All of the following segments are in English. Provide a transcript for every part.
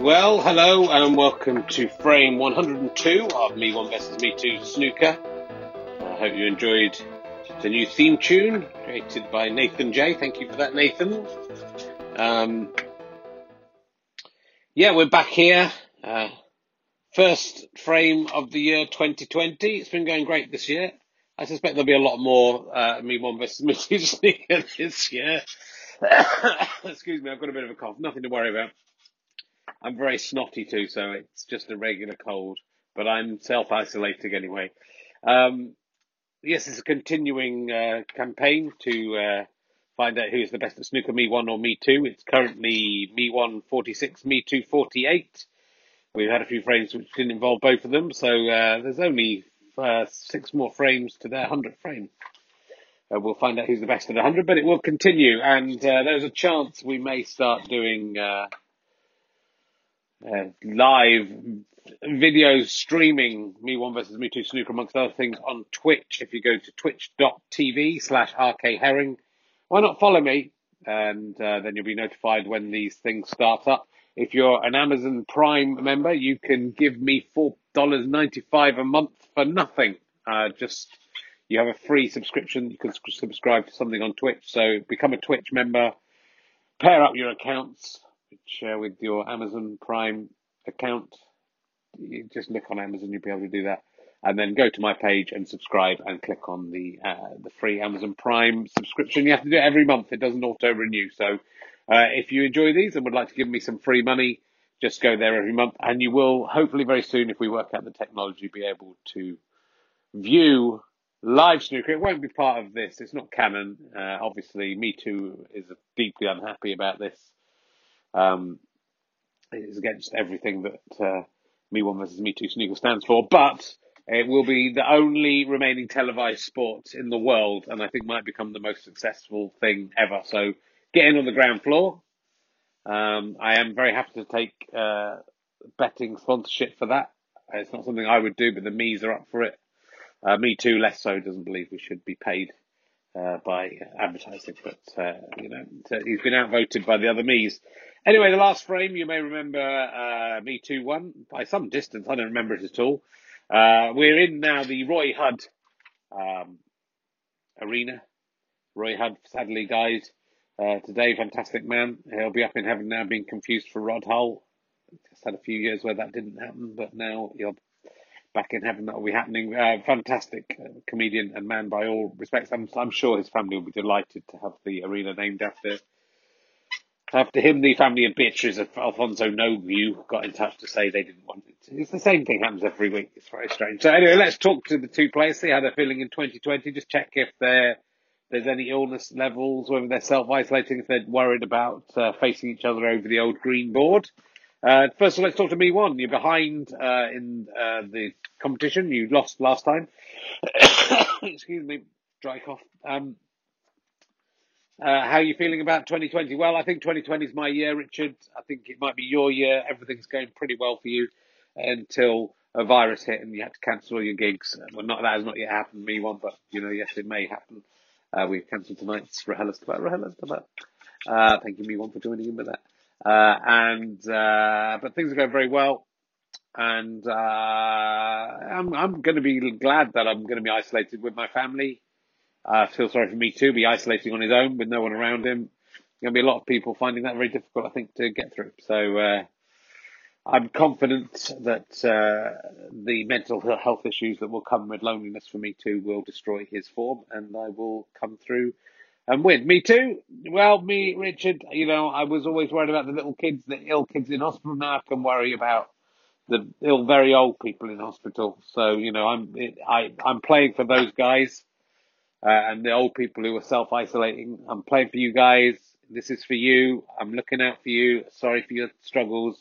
Well, hello and welcome to frame 102 of Me One versus Me Two Snooker. I hope you enjoyed the new theme tune created by Nathan J. Thank you for that, Nathan. Um, yeah, we're back here. Uh, first frame of the year 2020. It's been going great this year. I suspect there'll be a lot more uh, Me One versus Me Two Snooker this year. Excuse me, I've got a bit of a cough. Nothing to worry about. I'm very snotty too, so it's just a regular cold, but I'm self isolating anyway. Um, yes, it's a continuing uh, campaign to uh, find out who's the best at snooker, me one or me two. It's currently me one 46, me two 48. We've had a few frames which didn't involve both of them, so uh, there's only uh, six more frames to their 100th frame. Uh, we'll find out who's the best at 100, but it will continue, and uh, there's a chance we may start doing uh, uh, live video streaming Me One versus Me Two Snooker, amongst other things, on Twitch. If you go to twitch.tv slash RK Herring, why not follow me? And uh, then you'll be notified when these things start up. If you're an Amazon Prime member, you can give me $4.95 a month for nothing. Uh, just you have a free subscription. You can subscribe to something on Twitch. So become a Twitch member, pair up your accounts, share with your Amazon Prime account. You just look on Amazon, you'll be able to do that. And then go to my page and subscribe and click on the uh, the free Amazon Prime subscription. You have to do it every month. It doesn't auto renew. So uh, if you enjoy these and would like to give me some free money, just go there every month, and you will hopefully very soon, if we work out the technology, be able to view live snooker. It won't be part of this. It's not canon. Uh, obviously, Me Too is deeply unhappy about this. Um, it is against everything that uh, Me One versus Me Two Snooker stands for, but it will be the only remaining televised sport in the world, and I think might become the most successful thing ever. So get in on the ground floor. Um, I am very happy to take uh, betting sponsorship for that. It's not something I would do, but the me's are up for it. Uh, me too, less so, doesn't believe we should be paid uh, by advertising, but uh, you know he's been outvoted by the other me's. Anyway, the last frame you may remember uh, me two one by some distance. I don't remember it at all. Uh, we're in now the Roy Hudd um, arena. Roy Hudd sadly died uh, today. Fantastic man. He'll be up in heaven now, being confused for Rod Hull. Just had a few years where that didn't happen, but now he'll back in heaven that will be happening. Uh, fantastic uh, comedian and man by all respects. I'm, I'm sure his family will be delighted to have the arena named after after him. The family of Beatrice of Alfonso Nogu got in touch to say they didn't want it. It's the same thing happens every week. It's very strange. So anyway, let's talk to the two players, see how they're feeling in 2020. Just check if there's any illness levels, whether they're self-isolating, if they're worried about uh, facing each other over the old green board. Uh, first of all, let's talk to me one. You're behind uh, in uh, the competition. You lost last time. Excuse me, dry cough. Um, uh, how are you feeling about 2020? Well, I think 2020 is my year, Richard. I think it might be your year. Everything's going pretty well for you until a virus hit and you had to cancel all your gigs. Well, not that has not yet happened me one, but you know, yes, it may happen. Uh, we've cancelled tonight's Rahelas about about. Uh, thank you, me one, for joining in with that. Uh, and uh, but things are going very well, and uh, I'm I'm going to be glad that I'm going to be isolated with my family. I feel sorry for me too, be isolating on his own with no one around him. Going to be a lot of people finding that very difficult, I think, to get through. So uh, I'm confident that uh, the mental health issues that will come with loneliness for me too will destroy his form, and I will come through and win. Me too. Well, me, Richard, you know, I was always worried about the little kids, the ill kids in hospital. Now I can worry about the ill, very old people in hospital. So, you know, I'm, I, I'm playing for those guys, uh, and the old people who are self-isolating. I'm playing for you guys. This is for you. I'm looking out for you. Sorry for your struggles.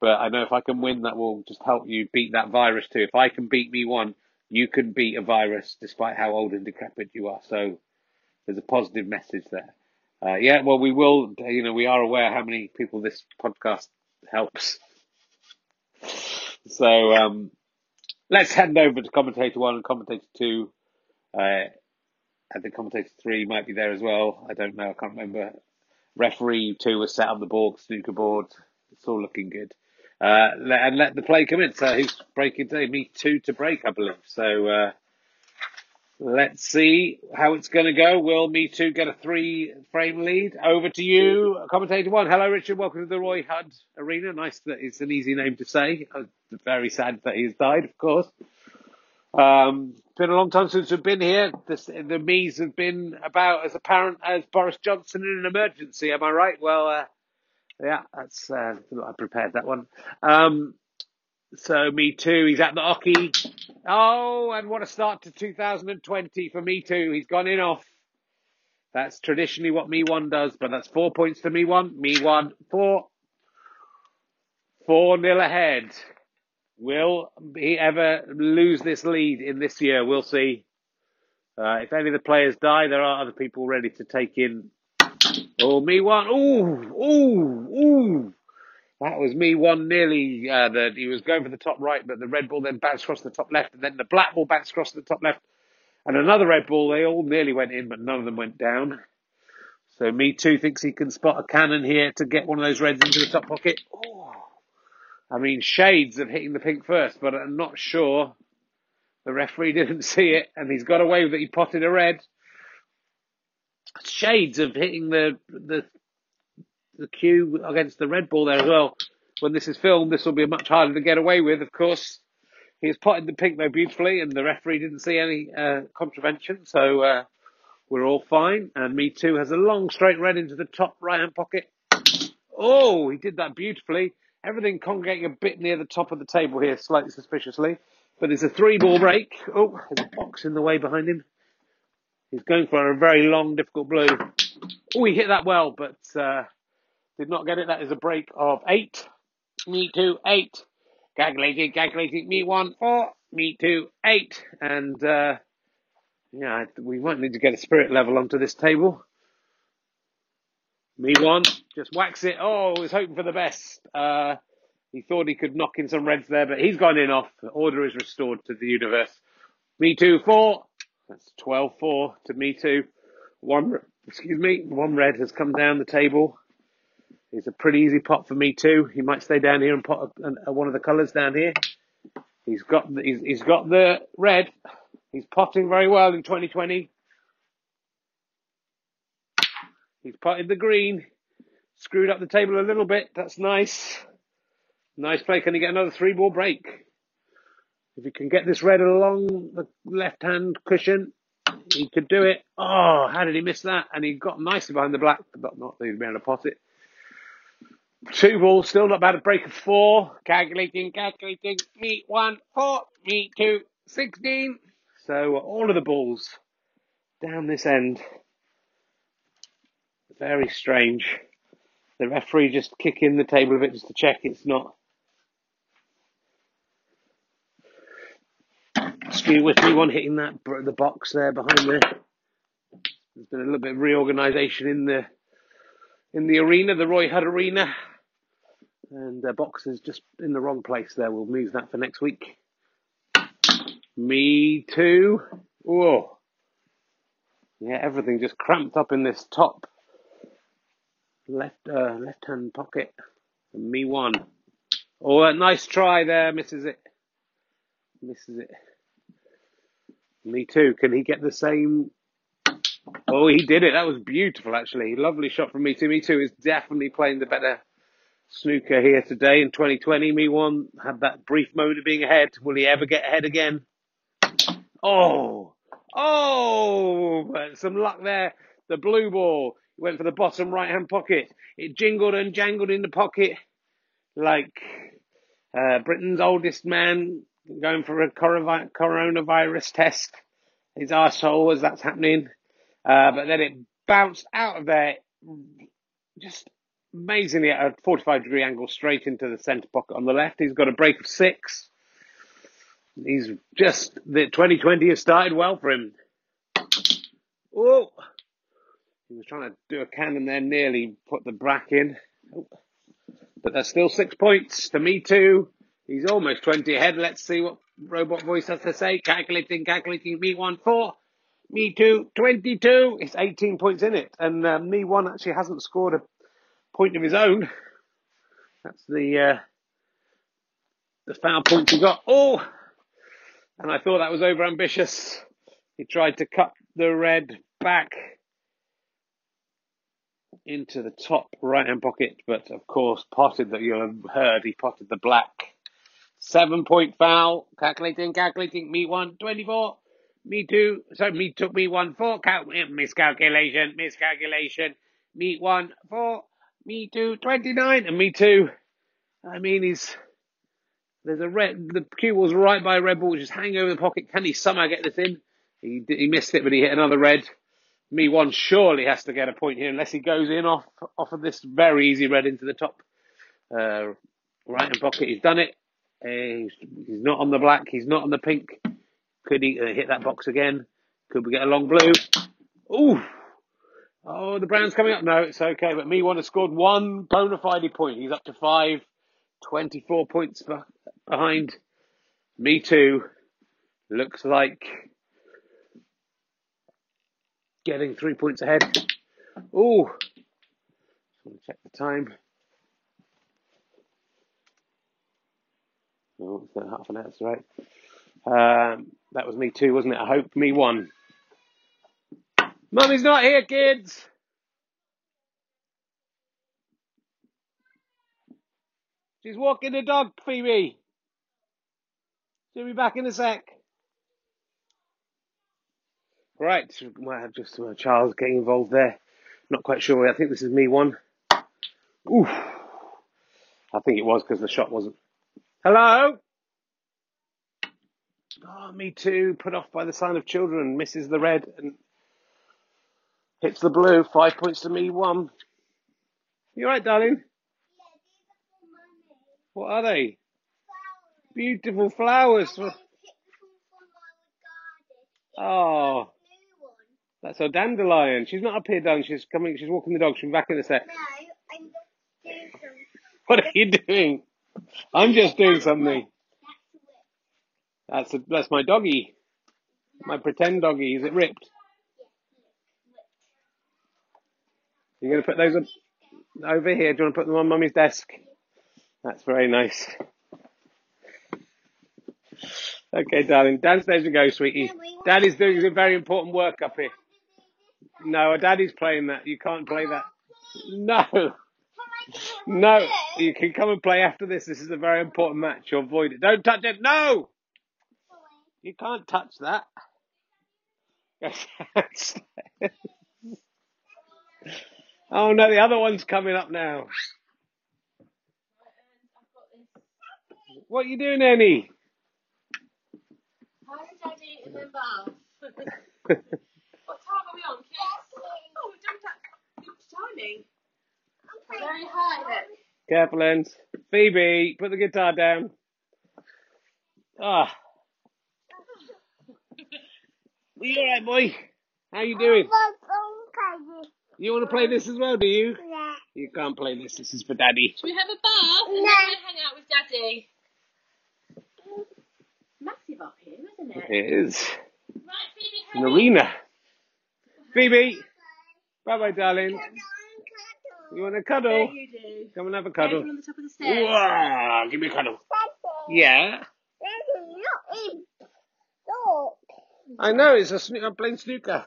But I know if I can win, that will just help you beat that virus too. If I can beat me one, you can beat a virus despite how old and decrepit you are. So, there's a positive message there. Uh, yeah, well, we will, you know, we are aware how many people this podcast helps. So, um, let's hand over to commentator one and commentator two. Uh, I think commentator three might be there as well. I don't know. I can't remember. Referee two was set on the board, snooker board. It's all looking good. Uh, and let the play come in. So who's breaking today? Me two to break, I believe. So uh, let's see how it's going to go. Will Me Too get a three frame lead? Over to you, commentator one. Hello, Richard. Welcome to the Roy Hudd Arena. Nice that it's an easy name to say. I'm very sad that he's died, of course. Um, been a long time since we've been here. This, the me's have been about as apparent as Boris Johnson in an emergency. Am I right? Well, uh, yeah, that's uh, I prepared that one. Um, so me too. He's at the oche. Oh, and what a start to 2020 for me too. He's gone in off. That's traditionally what me one does, but that's four points to me one. Me one four. Four nil ahead. Will he ever lose this lead in this year? We'll see. Uh, if any of the players die, there are other people ready to take in. Oh, me one. Ooh, ooh, ooh. That was me one nearly. Uh, that he was going for the top right, but the red ball then bounced across the top left, and then the black ball bounced across the top left, and another red ball. They all nearly went in, but none of them went down. So me too thinks he can spot a cannon here to get one of those reds into the top pocket. Oh. I mean, shades of hitting the pink first, but I'm not sure. The referee didn't see it, and he's got away with it. He potted a red. Shades of hitting the the the cue against the red ball there as well. When this is filmed, this will be much harder to get away with, of course. He has potted the pink though beautifully, and the referee didn't see any uh, contravention, so uh, we're all fine. And Me Too has a long straight red into the top right hand pocket. Oh, he did that beautifully. Everything congregating a bit near the top of the table here, slightly suspiciously. But there's a three ball break. Oh, there's a box in the way behind him. He's going for a very long, difficult blue. Oh, he hit that well, but uh, did not get it. That is a break of eight. Me two, eight. Calculating, calculating. Me one, four. Me two, eight. And uh, yeah, we might need to get a spirit level onto this table. Me one, just whacks it. Oh, was hoping for the best. Uh, he thought he could knock in some reds there, but he's gone in off. Order is restored to the universe. Me two, four. That's 12-4 to me two. One, excuse me, one red has come down the table. It's a pretty easy pot for me too. He might stay down here and pot a, a, one of the colours down here. He's got he's, he's got the red. He's potting very well in 2020. He's potted the green. Screwed up the table a little bit. That's nice. Nice play. Can he get another three ball break? If he can get this red along the left hand cushion, he could do it. Oh, how did he miss that? And he got nicely behind the black, but not be able to pot it. Two balls, still not bad. A break of four. Calculating, calculating. Me one, four. Me two, 16. So all of the balls down this end. Very strange. The referee just kicking the table a bit just to check it's not skew with me one hitting that the box there behind there. There's been a little bit of reorganisation in the in the arena, the Roy Hudd Arena, and the box is just in the wrong place there. We'll move that for next week. Me too. Whoa. Yeah, everything just cramped up in this top left uh, left hand pocket. And me one. Oh, a nice try there, misses it. Misses it. Me too. Can he get the same? Oh, he did it. That was beautiful, actually. Lovely shot from Me Too. Me Too is definitely playing the better snooker here today in 2020. Me one had that brief moment of being ahead. Will he ever get ahead again? Oh, oh, but some luck there. The blue ball went for the bottom right hand pocket. It jingled and jangled in the pocket like uh, Britain's oldest man going for a coronavirus test. His arsehole as that's happening. Uh, but then it bounced out of there just amazingly at a 45 degree angle straight into the centre pocket on the left. He's got a break of six. He's just, the 2020 has started well for him. Oh, he was trying to do a cannon there, nearly put the brack in. But there's still six points to me too. He's almost 20 ahead. Let's see what robot voice has to say. Calculating, calculating. Me one, four. Me two, 22. It's 18 points in it. And uh, me one actually hasn't scored a point of his own. That's the uh, the foul point he got. Oh, and I thought that was over ambitious. He tried to cut the red back into the top right hand pocket, but of course potted that you'll have heard he potted the black. Seven point foul. Calculating, calculating. Me one, 24. Me two. So me took me one, four. Cal- miscalculation, miscalculation. Me one, four. Me too, 29. And me too. I mean, he's. There's a red. The cue was right by a red ball, just hanging over the pocket. Can he somehow get this in? He he missed it, but he hit another red. Me one surely has to get a point here unless he goes in off off of this very easy red into the top uh, right hand pocket. He's done it. Uh, he's, he's not on the black. He's not on the pink. Could he uh, hit that box again? Could we get a long blue? Ooh. Oh, the brown's coming up. No, it's okay. But me one has scored one bona fide point. He's up to five. 24 points behind. Me too. Looks like getting three points ahead. Oh, just want to check the time. Oh, it's half an hour, that's right. Um, that was me too, wasn't it? I hope me one. Mummy's not here, kids. She's walking the dog, Phoebe. She'll be back in a sec. Right, might have just uh, Charles getting involved there. Not quite sure. I think this is me one. Oof. I think it was because the shot wasn't. Hello? Oh, me too. Put off by the sign of children. Misses the red and hits the blue. Five points to me, one. You right, darling? Yeah. What are they? Beautiful flowers. Oh. That's a dandelion. She's not up here, darling. She's coming. She's walking the dog. She'll be back in a sec. No, I'm just doing something. What are you doing? I'm just doing something. That's a, that's my doggy. My pretend doggy. Is it ripped? You're going to put those up over here. Do you want to put them on mummy's desk? That's very nice. Okay, darling. Downstairs you go, sweetie. Daddy's doing some very important work up here. No, Daddy's playing that. You can't play that. No. No. You can come and play after this. This is a very important match. You'll avoid it. Don't touch it. No! You can't touch that. oh no, the other one's coming up now. What are you doing, Annie? Hi, Daddy, in the bath. what time are we on, kids? Oh, we've done that. Good timing. Very high. Careful, Lens. Phoebe, put the guitar down. Ah. Are you alright, boy? How you doing? You want to play this as well, do you? Yeah. You can't play this. This is for Daddy. Should we have a bath and No. then we hang out with Daddy? Um, massive up here, isn't it? It is Right, Phoebe, an arena. Phoebe, bye bye, darling. You want a There cuddle? you do. Come and have a cuddle. one on the top of the stairs. Wow, give me a cuddle. Yeah. I know, it's a snoo- I'm playing snooker.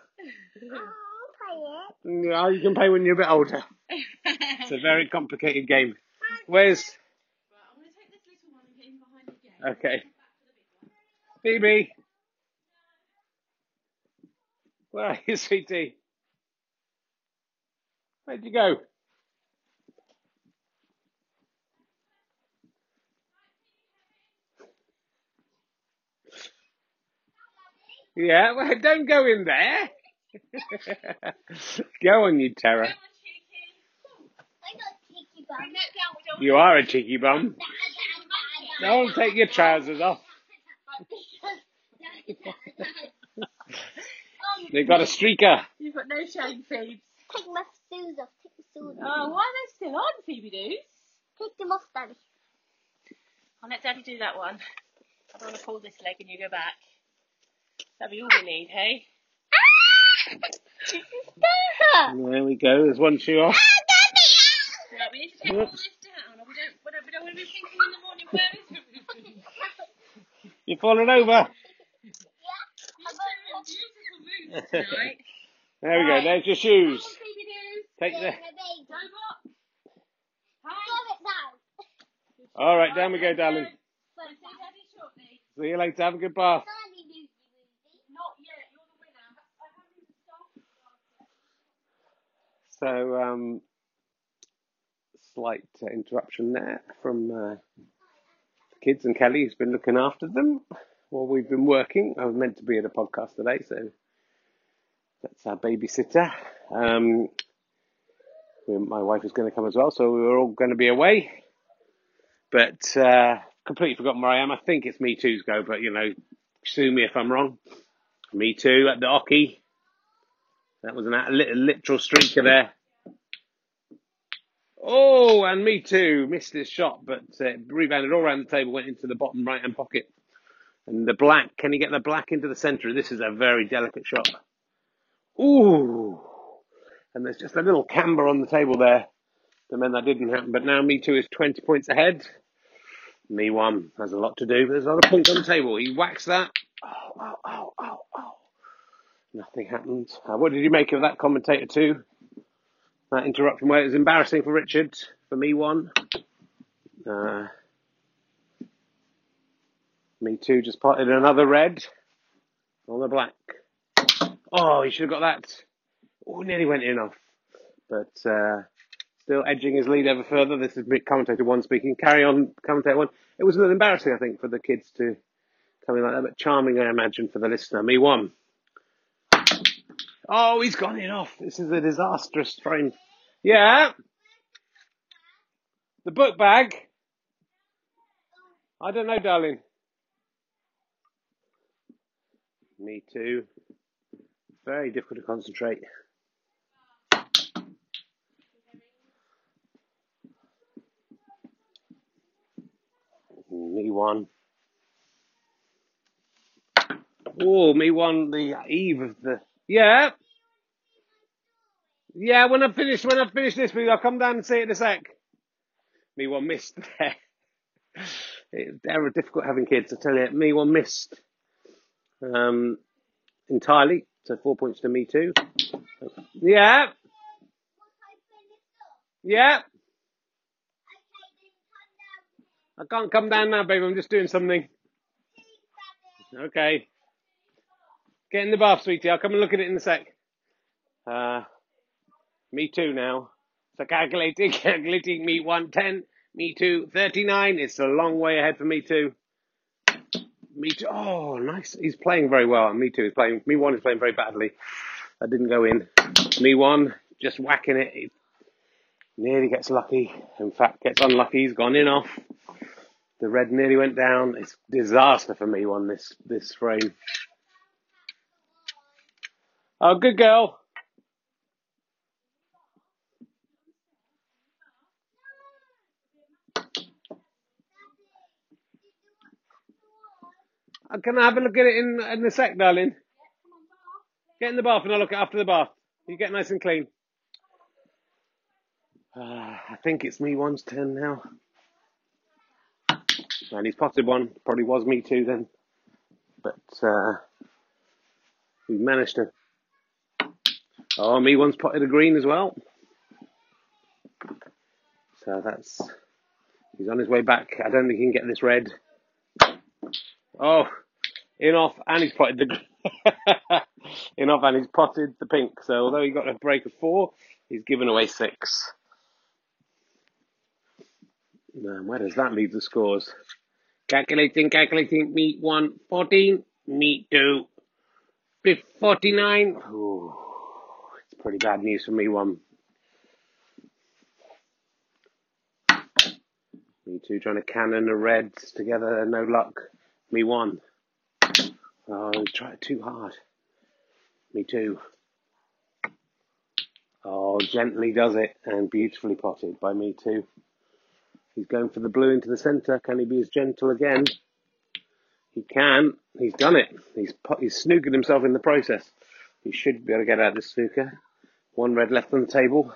Yeah, you can play when you're a bit older. It's a very complicated game. Where's. Right, I'm going to take this little one and get him behind the gate. Okay. Phoebe. Where are you, sweetie? Where'd you go? Yeah, well, don't go in there. go on, you terror. Come on, cheeky. Bring that down. We don't You are a cheeky bum. Don't take your trousers off. They've got a streaker. You've got no shame, Phoebe. Take my shoes off. Take the shoes off. Oh, off. why are they still on, Phoebe Doos? Take them off, Daddy. I'll let Daddy do that one. I don't want to pull this leg and you go back. That'd be all we need, hey? Ah! This is better. There we go. There's one shoe off. Ah, We need to take all this down, or we don't, we don't, we don't want to be thinking in the morning where is everything. You're falling over. You're so beautiful boots tonight. There we go. There's your shoes. Come on, Piggy-Doo. Take the. Robot. Hi. Throw it down. All right, down we go, darling. So, see Daddy shortly. See you later. Have a good bath. Daddy, Lucy, Lucy. Not yet. You're the winner. I haven't even started. So, um, slight uh, interruption there from uh, the kids and Kelly, who's been looking after them while we've been working. I was meant to be at a podcast today, so that's our babysitter. Um, we- my wife is going to come as well, so we were all going to be away. But uh, completely forgotten where I am. I think it's Me Too's go, but you know, sue me if I'm wrong. Me Too at the oche. That was an a literal streaker there. Oh, and me too. Missed his shot, but uh, rebounded all around the table, went into the bottom right hand pocket. And the black, can you get the black into the centre? This is a very delicate shot. Ooh. And there's just a little camber on the table there. That meant that didn't happen. But now me too is 20 points ahead. Me one has a lot to do, but there's a lot of points on the table. He whacks that. Oh, oh, oh, oh, oh. Nothing happened. Uh, what did you make of that commentator too? That interruption where it was embarrassing for Richard, for me one. Uh, me too, just potted another red on the black. Oh, he should have got that. Oh, nearly went in off. But uh, still edging his lead ever further. This is commentator one speaking. Carry on, commentator one. It was a little embarrassing, I think, for the kids to come in like that, but charming, I imagine, for the listener. Me one. Oh, he's gone in off. This is a disastrous frame. Yeah. The book bag. I don't know, darling. Me too. Very difficult to concentrate. Me one. Oh, me one. The eve of the. Yeah. Yeah, when I finish, when I finish this video, I'll come down and see it in a sec. Me one missed there. It's very difficult having kids, I tell you. Me one missed um, entirely, so four points to me too. Yeah, yeah. I can't come down now, babe. I'm just doing something. Okay. Get in the bath, sweetie. I'll come and look at it in a sec. Uh, me too now. So calculating, calculating. Me 110. Me too 39. It's a long way ahead for me too. Me too. Oh, nice. He's playing very well. Me too is playing. Me one is playing very badly. That didn't go in. Me one just whacking it. He nearly gets lucky. In fact, gets unlucky. He's gone in off. The red nearly went down. It's disaster for me one this this frame. Oh, good girl. Uh, Can I have a look at it in in a sec, darling? Get in the bath and I'll look at after the bath. You get nice and clean. Uh, I think it's me one's turn now. And he's potted one. Probably was me too then. But uh, we managed to. Oh, me one's potted a green as well. So that's. He's on his way back. I don't think he can get this red. Oh, in off, and he's potted the. in off, and he's potted the pink. So although he got a break of four, he's given away six. Um, where does that leave the scores? Calculating, calculating. Meat one, 14. Meat two, 49. Ooh, pretty bad news for me one. Me two trying to cannon the reds together, no luck. Me one. Oh, tried too hard. Me too. Oh, gently does it and beautifully potted by me too. He's going for the blue into the centre. Can he be as gentle again? He can. He's done it. He's he's snookered himself in the process. He should be able to get out of this snooker. One red left on the table.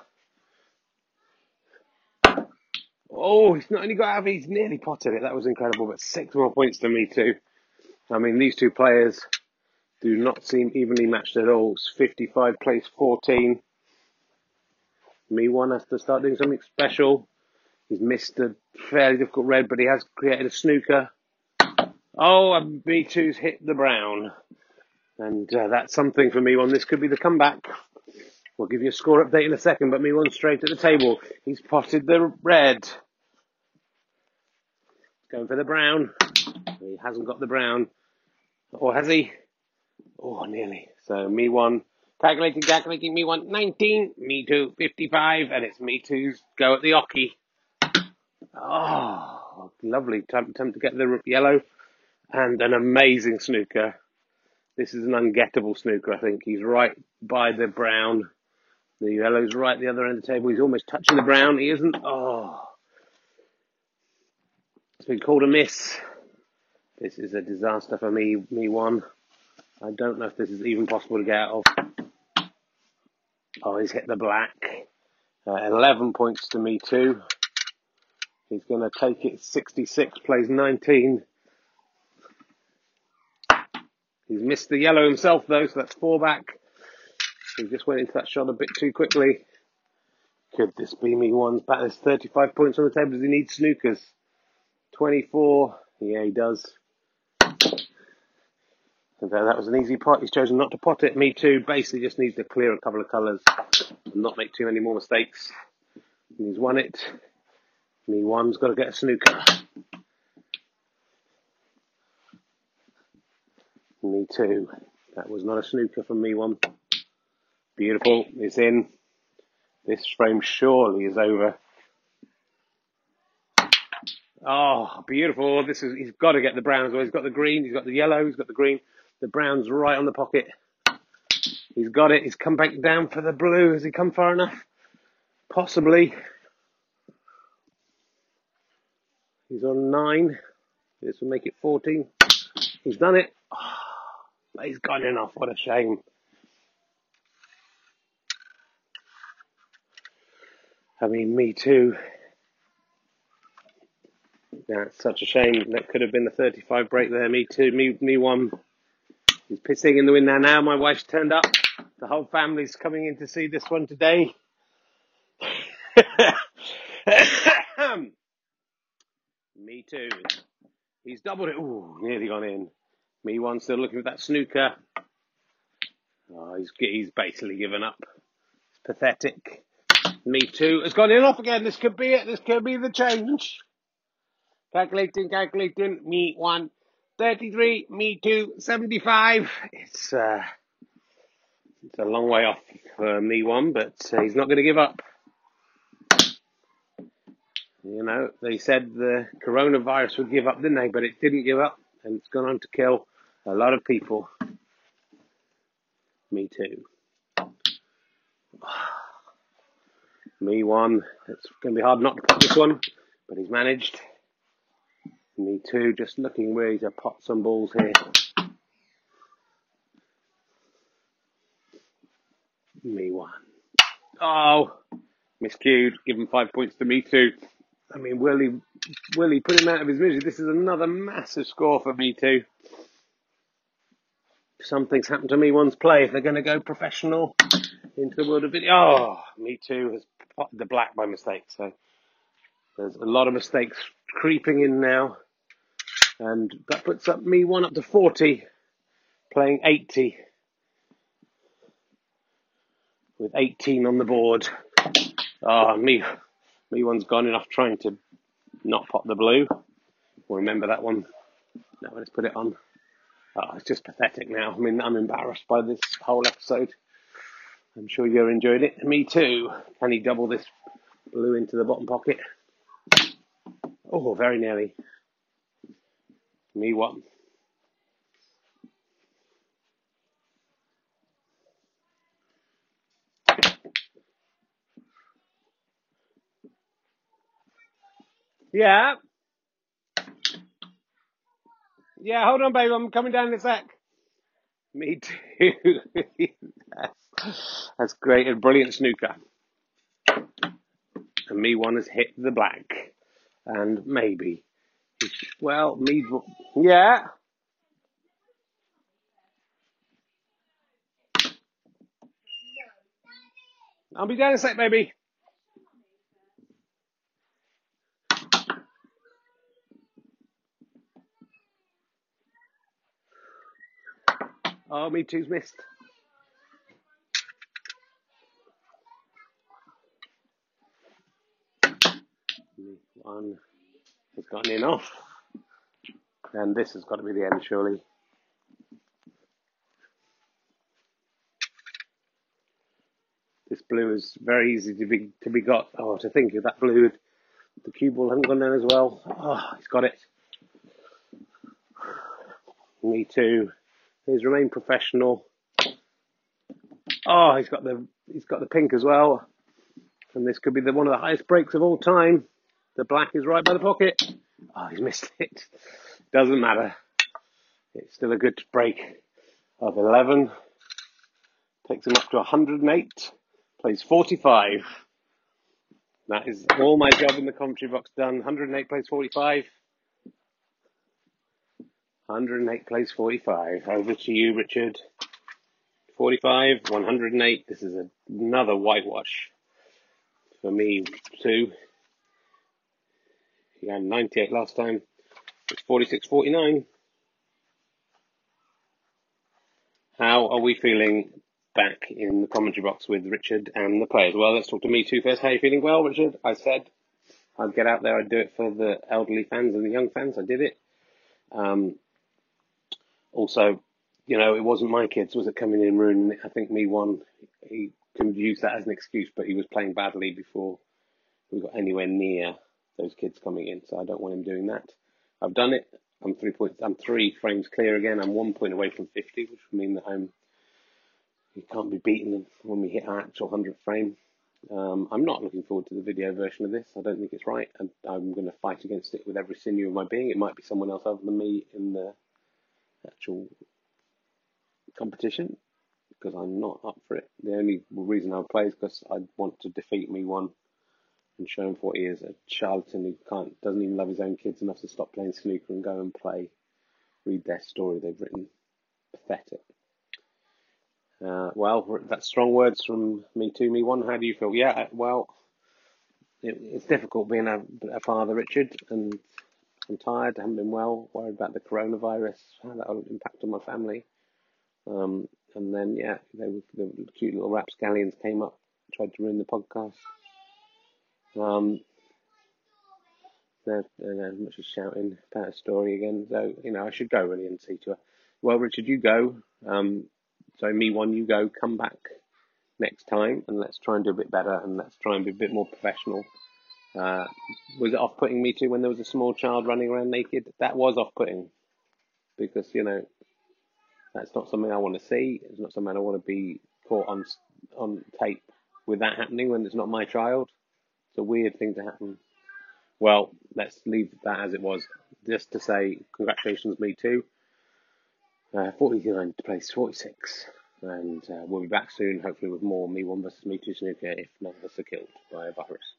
Oh, he's not only got out, he's nearly potted it. That was incredible. But six more points to me too. I mean, these two players do not seem evenly matched at all. It's 55 plays 14. Me one has to start doing something special. He's missed a fairly difficult red, but he has created a snooker. Oh, and me two's hit the brown. And uh, that's something for me one. This could be the comeback. We'll give you a score update in a second, but me one straight at the table. He's potted the red. Going for the brown. He hasn't got the brown. Or has he? Oh, nearly. So me one. Calculating, calculating, me one, 19, me two, 55, and it's me two's go at the oche. Oh, lovely. Time, time to get the yellow and an amazing snooker. This is an ungettable snooker, I think. He's right by the brown. The yellow's right the other end of the table. He's almost touching the brown. He isn't. Oh. It's been called a miss. This is a disaster for me, me one. I don't know if this is even possible to get out of. Oh, he's hit the black. Uh, 11 points to me too. He's going to take it 66, plays 19. He's missed the yellow himself though, so that's four back. He just went into that shot a bit too quickly. Could this be me one's back? There's 35 points on the table. Does he need snookers? 24. Yeah, he does. And that was an easy pot. He's chosen not to pot it. Me too. Basically, just needs to clear a couple of colours and not make too many more mistakes. And he's won it. Me one's got to get a snooker. Me too. That was not a snooker from me one. Beautiful. It's in. This frame surely is over. Oh, beautiful. This is, he's got to get the brown as well. He's got the green, he's got the yellow, he's got the green. The brown's right on the pocket. He's got it. He's come back down for the blue. Has he come far enough? Possibly. He's on nine. This will make it 14. He's done it. Oh, he's gone enough. What a shame. I mean, me too. That's such a shame. That could have been the 35 break there. Me too. Me, me one. He's pissing in the wind now. Now my wife's turned up. The whole family's coming in to see this one today. Me too. He's doubled it. Ooh, nearly gone in. Me one still looking for that snooker. Oh, he's he's basically given up. It's pathetic. Me too It's gone in off again. This could be it. This could be the change. Calculating, calculating. Me one. 33, me two, 75. It's, uh, it's a long way off for me one, but uh, he's not going to give up. You know, they said the coronavirus would give up, didn't they? But it didn't give up, and it's gone on to kill a lot of people. Me too. Me one. It's going to be hard not to put this one, but he's managed. Me too, just looking where he's a pot some balls here. Me one. Oh, miscued. Give him five points to me too. I mean, will he, will he put him out of his misery? This is another massive score for me too. Something's happened to me one's play. If they're going to go professional into the world of video, oh, me too has the black by mistake. So there's a lot of mistakes creeping in now. And that puts up me one up to 40, playing 80. With 18 on the board. Ah, oh, me, me one's gone enough trying to not pop the blue. We'll remember that one. Now let's put it on. Oh, it's just pathetic now. I mean, I'm embarrassed by this whole episode. I'm sure you're enjoying it. Me too. Can he double this blue into the bottom pocket? Oh, very nearly. Me one. Yeah. Yeah, hold on, baby. I'm coming down in a sec. Me too. that's, great. A brilliant snooker. And me one has hit the black. and maybe, well, Mead, yeah. I'll be down in a sec, baby. Oh, me too's missed. One has gotten off. And this has got to be the end, surely. This blue is very easy to be to be got. Oh, to think of that blue, the cue ball hasn't gone down as well. Oh, he's got it. Me too. He's remained professional. Oh, he's got the he's got the pink as well. And this could be the one of the highest breaks of all time. The black is right by the pocket. Oh, he's missed it. Doesn't matter. It's still a good break of 11. Takes him up to 108. Plays 45. That is all my job in the commentary box done. 108 plays 45. 108 plays 45. Over to you, Richard. 45, 108. This is another whitewash for me, too. He had 98 last time. It's 46 49. How are we feeling back in the commentary box with Richard and the players? Well, let's talk to me too first. How are you feeling? Well, Richard, I said I'd get out there, I'd do it for the elderly fans and the young fans. I did it. Um, also, you know, it wasn't my kids, was it, coming in ruining it? I think me one, he can use that as an excuse, but he was playing badly before we got anywhere near those kids coming in, so I don't want him doing that. I've done it. I'm three points. I'm three frames clear again. I'm one point away from 50, which would mean that I'm. You can't be beaten when we hit our actual 100th frame. Um, I'm not looking forward to the video version of this. I don't think it's right, and I'm going to fight against it with every sinew of my being. It might be someone else other than me in the actual competition because I'm not up for it. The only reason I play is because I want to defeat me one and show him for what he is a charlatan who can't doesn't even love his own kids enough to stop playing snooker and go and play, read their story they've written. Pathetic. Uh, well, that's strong words from me to me one. How do you feel? Yeah, well, it, it's difficult being a, a father, Richard, and I'm tired. I haven't been well. Worried about the coronavirus, how that will impact on my family. Um, and then yeah, they were, the cute little rapscallions came up, tried to ruin the podcast. Um, there's, there's much as shouting about a story again. So you know, I should go really and see to her. Well, Richard, you go. Um, so me one, you go. Come back next time, and let's try and do a bit better, and let's try and be a bit more professional. Uh, was it off-putting me too when there was a small child running around naked? That was off-putting because you know that's not something I want to see. It's not something I want to be caught on on tape with that happening when it's not my child. It's a weird thing to happen. Well, let's leave that as it was. Just to say, congratulations, me too. Uh, 49 to place 46. And uh, we'll be back soon, hopefully, with more Me 1 versus Me 2 snooker if none of us are killed by a virus.